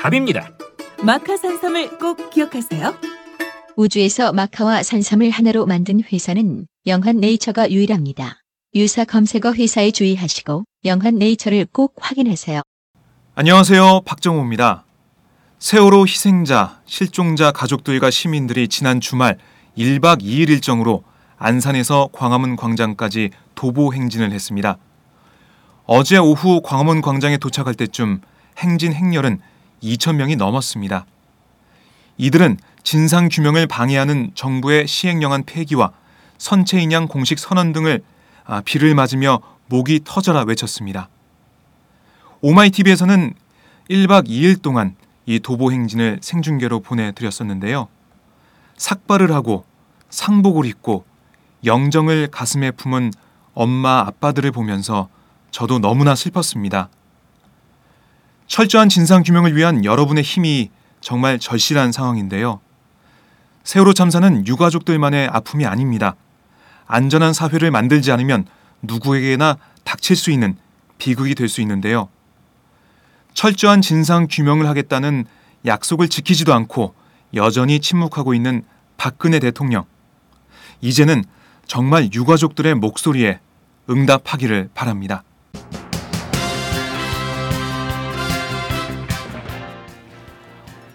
답입니다. 마카 산삼을 꼭 기억하세요. 우주에서 마카와 산삼을 하나로 만든 회사는 영한 네이처가 유일합니다. 유사 검색어 회사에 주의하시고 영한 네이처를 꼭 확인하세요. 안녕하세요 박정호입니다 세월호 희생자 실종자 가족들과 시민들이 지난 주말 1박 2일 일정으로 안산에서 광화문 광장까지 도보 행진을 했습니다 어제 오후 광화문 광장에 도착할 때쯤 행진 행렬은 2천 명이 넘었습니다 이들은 진상 규명을 방해하는 정부의 시행령안 폐기와 선체인양 공식 선언 등을 아, 비를 맞으며 목이 터져라 외쳤습니다. 오마이TV에서는 1박 2일 동안 이 도보 행진을 생중계로 보내드렸었는데요. 삭발을 하고 상복을 입고 영정을 가슴에 품은 엄마 아빠들을 보면서 저도 너무나 슬펐습니다. 철저한 진상 규명을 위한 여러분의 힘이 정말 절실한 상황인데요. 세월호 참사는 유가족들만의 아픔이 아닙니다. 안전한 사회를 만들지 않으면 누구에게나 닥칠 수 있는 비극이 될 수 있는데요. 철저한 진상 규명을 하겠다는 약속을 지키지도 않고 여전히 침묵하고 있는 박근혜 대통령. 이제는 정말 유가족들의 목소리에 응답하기를 바랍니다.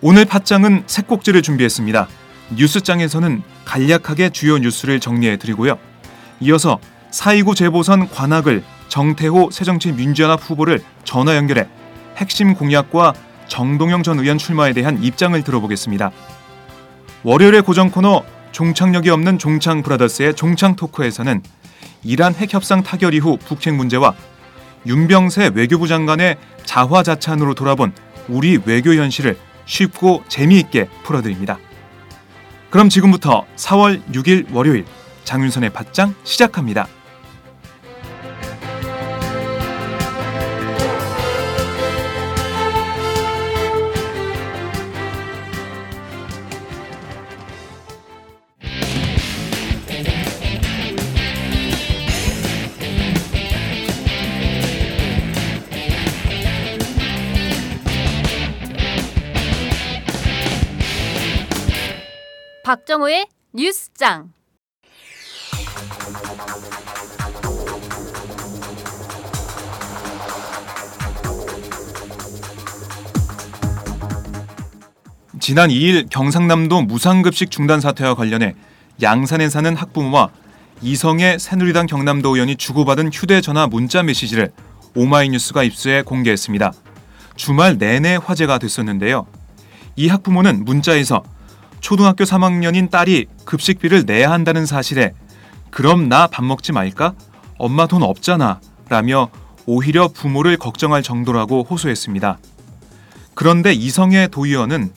오늘 팟장은 새 꼭지를 준비했습니다. 뉴스장에서는 간략하게 주요 뉴스를 정리해 드리고요. 이어서 4.29 재보선 관악을 정태호 새정치민주연합 후보를 전화 연결해 핵심 공약과 정동영 전 의원 출마에 대한 입장을 들어보겠습니다. 월요일의 고정 코너 종착역이 없는 종창 브라더스의 종창 토크에서는 이란 핵 협상 타결 이후 북핵 문제와 윤병세 외교부 장관의 자화자찬으로 돌아본 우리 외교 현실을 쉽고 재미있게 풀어드립니다. 그럼 지금부터 4월 6일 월요일 장윤선의 팟짱 시작합니다. 박정호의 뉴스장. 지난 2일 경상남도 무상급식 중단 사태와 관련해 양산에 사는 학부모와 이성의 새누리당 경남도 의원이 주고받은 휴대전화 문자 메시지를 오마이뉴스가 입수해 공개했습니다. 주말 내내 화제가 됐었는데요. 이 학부모는 문자에서 초등학교 3학년인 딸이 급식비를 내야 한다는 사실에 그럼 나 밥 먹지 말까? 엄마 돈 없잖아. 라며 오히려 부모를 걱정할 정도라고 호소했습니다. 그런데 이성의 도의원은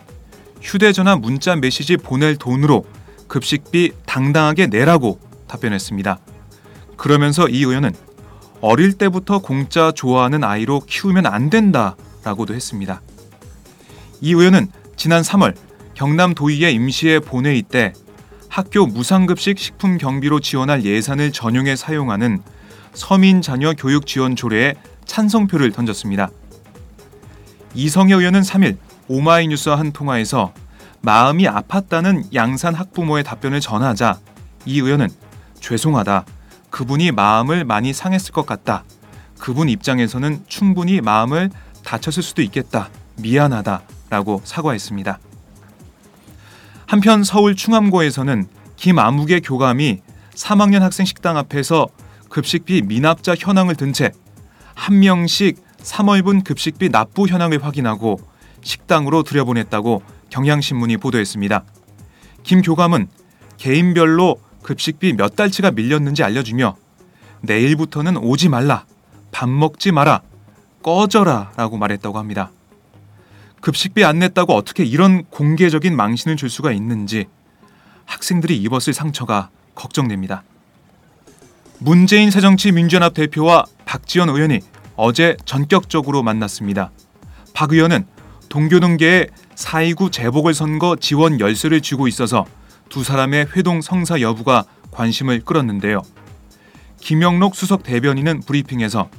휴대전화 문자 메시지 보낼 돈으로 급식비 당당하게 내라고 답변했습니다. 그러면서 이 의원은 어릴 때부터 공짜 좋아하는 아이로 키우면 안 된다 라고도 했습니다. 이 의원은 지난 3월 경남 도의회 임시회 본회의 때 학교 무상급식 식품 경비로 지원할 예산을 전용해 사용하는 서민 자녀 교육 지원 조례에 찬성표를 던졌습니다. 이성여 의원은 3일 오마이뉴스와 한 통화에서 마음이 아팠다는 양산 학부모의 답변을 전하자 이 의원은 죄송하다. 그분이 마음을 많이 상했을 것 같다. 그분 입장에서는 충분히 마음을 다쳤을 수도 있겠다. 미안하다. 라고 사과했습니다. 한편 서울 충암고에서는 김아무개 교감이 3학년 학생 식당 앞에서 급식비 미납자 현황을 든 채 한 명씩 3월분 급식비 납부 현황을 확인하고 식당으로 들여보냈다고 경향신문이 보도했습니다. 김 교감은 개인별로 급식비 몇 달치가 밀렸는지 알려주며 내일부터는 오지 말라, 밥 먹지 마라, 꺼져라 라고 말했다고 합니다. 급식비 안 냈다고 어떻게 이런 공개적인 망신을 줄 수가 있는지 학생들이 입었을 상처가 걱정됩니다. 문재인 새정치민주연합 대표와 박지원 의원이 어제 전격적으로 만났습니다. 박 의원은 동교동계에 4.29 재보궐선거 지원 열쇠를 쥐고 있어서 두 사람의 회동 성사 여부가 관심을 끌었는데요. 김영록 수석 대변인은 브리핑에서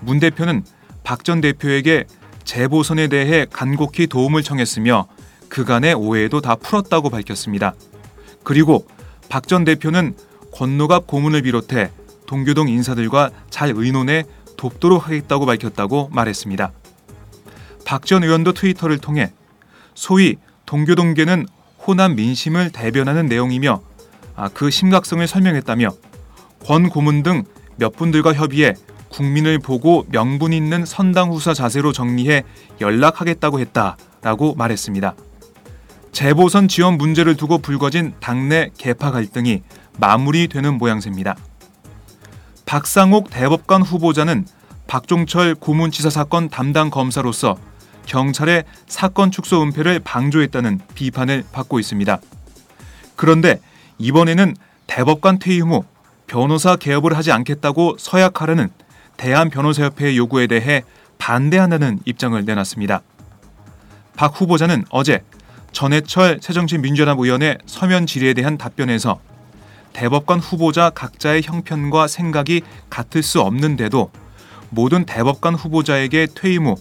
문 대표는 박 전 대표에게 재보선에 대해 간곡히 도움을 청했으며 그간의 오해도 다 풀었다고 밝혔습니다. 그리고 박 전 대표는 권노갑 고문을 비롯해 동교동 인사들과 잘 의논해 돕도록 하겠다고 밝혔다고 말했습니다. 박 전 의원도 트위터를 통해 소위 동교동계는 호남 민심을 대변하는 내용이며 아, 그 심각성을 설명했다며 권 고문 등 몇 분들과 협의해 국민을 보고 명분 있는 선당 후사 자세로 정리해 연락하겠다고 했다라고 말했습니다. 재보선 지원 문제를 두고 불거진 당내 개파 갈등이 마무리되는 모양새입니다. 박상옥 대법관 후보자는 박종철 고문치사 사건 담당 검사로서 경찰의 사건 축소 은폐를 방조했다는 비판을 받고 있습니다. 그런데 이번에는 대법관 퇴임 후 변호사 개업을 하지 않겠다고 서약하려는 대한변호사협회의 요구에 대해 반대한다는 입장을 내놨습니다. 박 후보자는 어제 전해철 새정치민주연합 의원의 서면 질의에 대한 답변에서 대법관 후보자 각자의 형편과 생각이 같을 수 없는데도 모든 대법관 후보자에게 퇴임 후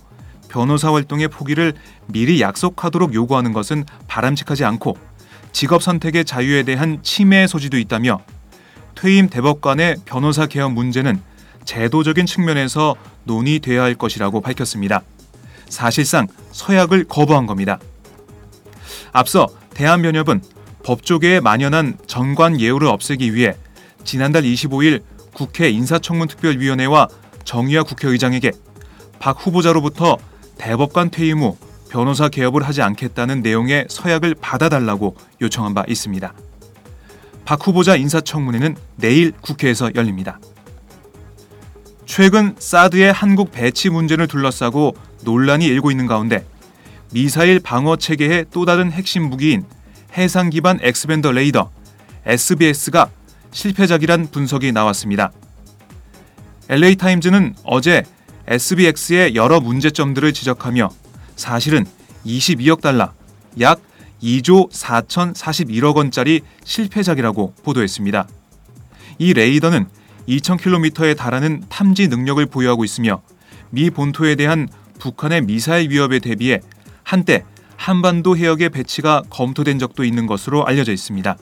변호사 활동의 포기를 미리 약속하도록 요구하는 것은 바람직하지 않고 직업 선택의 자유에 대한 침해의 소지도 있다며 퇴임 대법관의 변호사 개헌 문제는 제도적인 측면에서 논의돼야 할 것이라고 밝혔습니다. 사실상 서약을 거부한 겁니다. 앞서 대한변협은 법조계에 만연한 정관 예우를 없애기 위해 지난달 25일 국회 인사청문특별위원회와 정의화 국회의장에게 박 후보자로부터 대법관 퇴임 후 변호사 개업을 하지 않겠다는 내용의 서약을 받아달라고 요청한 바 있습니다. 박 후보자 인사청문회는 내일 국회에서 열립니다. 최근 사드의 한국 배치 문제를 둘러싸고 논란이 일고 있는 가운데 미사일 방어 체계의 또 다른 핵심 무기인 해상 기반 X밴드 레이더 SBX가 실패작이란 분석이 나왔습니다. LA 타임즈는 어제 SBX의 여러 문제점들을 지적하며 사실은 22억 달러, 약 2조 4,041억 원짜리 실패작이라고 보도했습니다. 이 레이더는 2,000km에 달하는 탐지 능력을 보유하고 있으며 미 본토에 대한 북한의 미사일 위협에 대비해 한때 한반도 해역의 배치가 검토된 적도 있는 것으로 알려져 있습니다.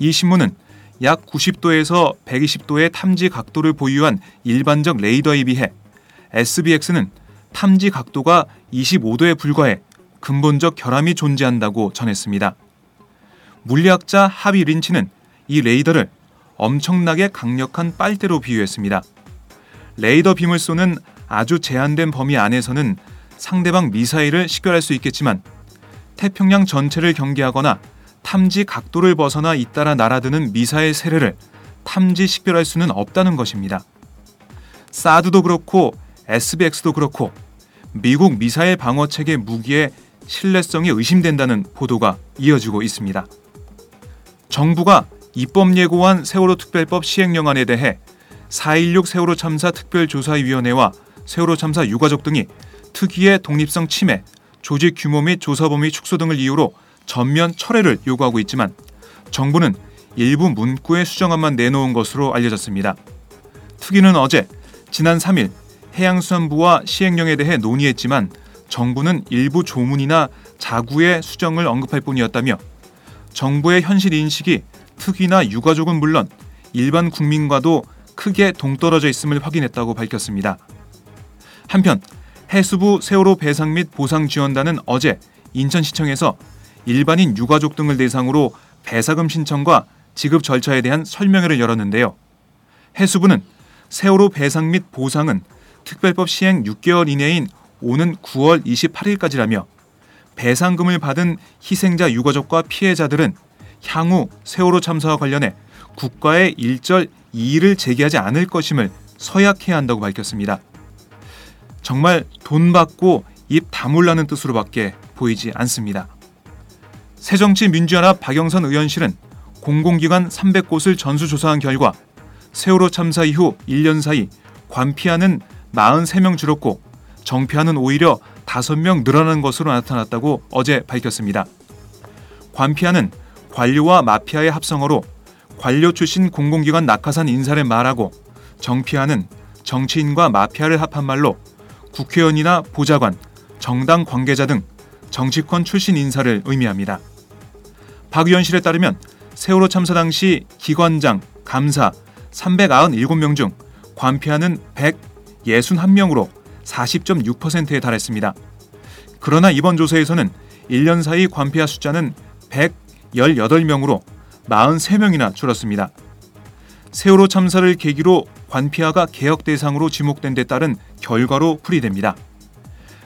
이 신문은 약 90도에서 120도의 탐지 각도를 보유한 일반적 레이더에 비해 SBX는 탐지 각도가 25도에 불과해 근본적 결함이 존재한다고 전했습니다. 물리학자 하비 린치는 이 레이더를 엄청나게 강력한 빨대로 비유했습니다. 레이더 빔을 쏘는 아주 제한된 범위 안에서는 상대방 미사일을 식별할 수 있겠지만 태평양 전체를 경계하거나 탐지 각도를 벗어나 잇따라 날아드는 미사일 세례를 탐지 식별할 수는 없다는 것입니다. 사드도 그렇고 SBX도 그렇고 미국 미사일 방어 체계 무기의 신뢰성이 의심된다는 보도가 이어지고 있습니다. 정부가 입법 예고한 세월호 특별법 시행령안에 대해 4.16 세월호 참사 특별조사위원회와 세월호 참사 유가족 등이 특위의 독립성 침해, 조직 규모 및 조사 범위 축소 등을 이유로 전면 철회를 요구하고 있지만 정부는 일부 문구의 수정안만 내놓은 것으로 알려졌습니다. 특위는 어제 지난 3일 해양수산부와 시행령에 대해 논의했지만 정부는 일부 조문이나 자구의 수정을 언급할 뿐이었다며 정부의 현실 인식이 특위나 유가족은 물론 일반 국민과도 크게 동떨어져 있음을 확인했다고 밝혔습니다. 한편 해수부 세월호 배상 및 보상 지원단은 어제 인천시청에서 일반인 유가족 등을 대상으로 배사금 신청과 지급 절차에 대한 설명회를 열었는데요. 해수부는 세월호 배상 및 보상은 특별법 시행 6개월 이내인 오는 9월 28일까지라며 배상금을 받은 희생자 유가족과 피해자들은 향후 세월호 참사와 관련해 국가에 일절 이의를 제기하지 않을 것임을 서약해야 한다고 밝혔습니다. 정말 돈 받고 입 다물라는 뜻으로밖에 보이지 않습니다. 새정치민주연합 박영선 의원실은 공공기관 300곳을 전수조사한 결과 세월호 참사 이후 1년 사이 관피하는 43명 줄었고 정피하는 오히려 5명 늘어난 것으로 나타났다고 어제 밝혔습니다. 관피하는 관료와 마피아의 합성어로 관료 출신 공공기관 낙하산 인사를 말하고 정피하는 정치인과 마피아를 합한 말로 국회의원이나 보좌관, 정당 관계자 등 정치권 출신 인사를 의미합니다. 박 의원실에 따르면 세월호 참사 당시 기관장, 감사 397명 중 관피하는 161명으로 40.6%에 달했습니다. 그러나 이번 조사에서는 1년 사이 관피아 숫자는 118명으로 43명이나 줄었습니다. 세월호 참사를 계기로 관피아가 개혁 대상으로 지목된 데 따른 결과로 풀이됩니다.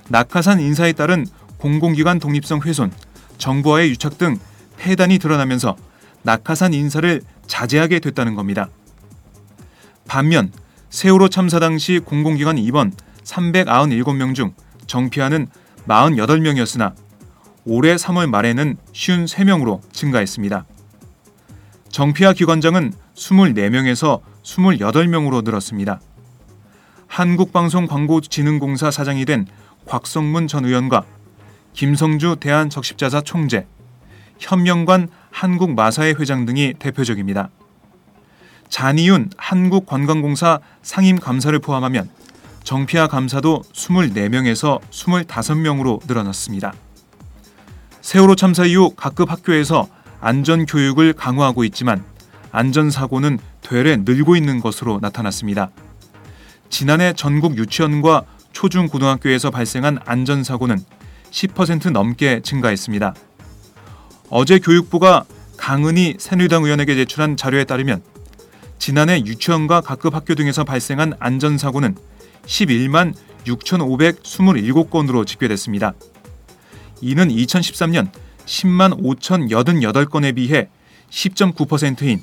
낙하산 인사에 따른 공공기관 독립성 훼손, 정부와의 유착 등 폐단이 드러나면서 낙하산 인사를 자제하게 됐다는 겁니다. 반면 세월호 참사 당시 공공기관 입원 397명 중 정피하는 48명이었으나 올해 3월 말에는 53명으로 증가했습니다. 정피아 기관장은 24명에서 28명으로 늘었습니다. 한국방송광고진흥공사 사장이 된 곽성문 전 의원과 김성주 대한적십자사 총재, 현명관 한국마사회 회장 등이 대표적입니다. 잔이윤 한국관광공사 상임감사를 포함하면 정피아 감사도 24명에서 25명으로 늘어났습니다. 세월호 참사 이후 각급 학교에서 안전 교육을 강화하고 있지만 안전 사고는 되레 늘고 있는 것으로 나타났습니다. 지난해 전국 유치원과 초중고등학교에서 발생한 안전 사고는 10% 넘게 증가했습니다. 어제 교육부가 강은희 새누리당 의원에게 제출한 자료에 따르면 지난해 유치원과 각급 학교 등에서 발생한 안전사고는 11만 6,527건으로 집계됐습니다. 이는 2013년 10만 5,088건에 비해 10.9%인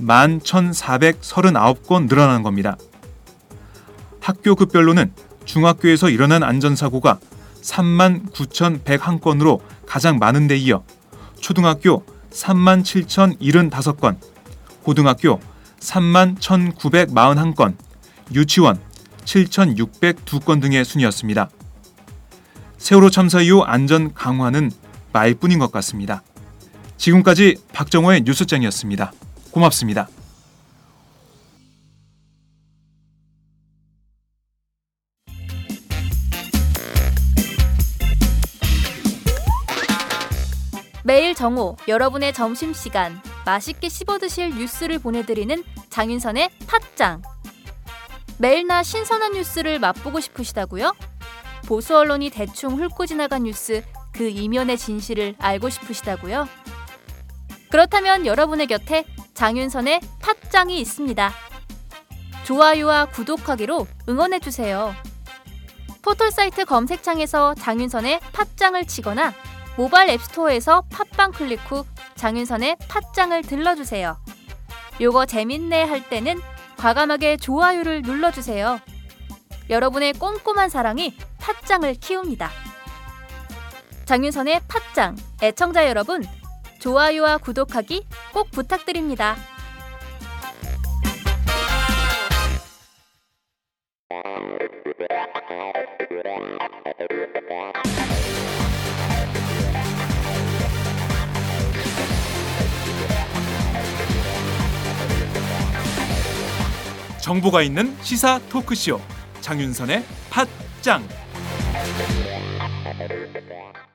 11,439건 늘어난 겁니다. 학교 급별로는 중학교에서 일어난 안전사고가 3만 9,101건으로 가장 많은 데 이어 초등학교 3만 7,075건, 고등학교 3만 1,941건, 유치원 7,602건 등의 순이었습니다. 세월호 참사 이후 안전 강화는 말뿐인 것 같습니다. 지금까지 박정호의 뉴스장이었습니다. 고맙습니다. 매일 정오 여러분의 점심 시간 맛있게 씹어 드실 뉴스를 보내드리는 장윤선의 팟짱. 매일 나 신선한 뉴스를 맛보고 싶으시다고요? 보수 언론이 대충 훑고 지나간 뉴스 그 이면의 진실을 알고 싶으시다고요? 그렇다면 여러분의 곁에 장윤선의 팟짱이 있습니다. 좋아요와 구독하기로 응원해 주세요. 포털 사이트 검색창에서 장윤선의 팟짱을 치거나 모바일 앱스토어에서 팟빵 클릭 후 장윤선의 팟짱을 들러주세요. 요거 재밌네 할 때는 과감하게 좋아요를 눌러주세요. 여러분의 꼼꼼한 사랑이 팥장을 키웁니다. 장윤선의 팥장 애청자 여러분 좋아요와 구독하기 꼭 부탁드립니다. 정보가 있는 시사 토크쇼 장윤선의 팟짱 better than that.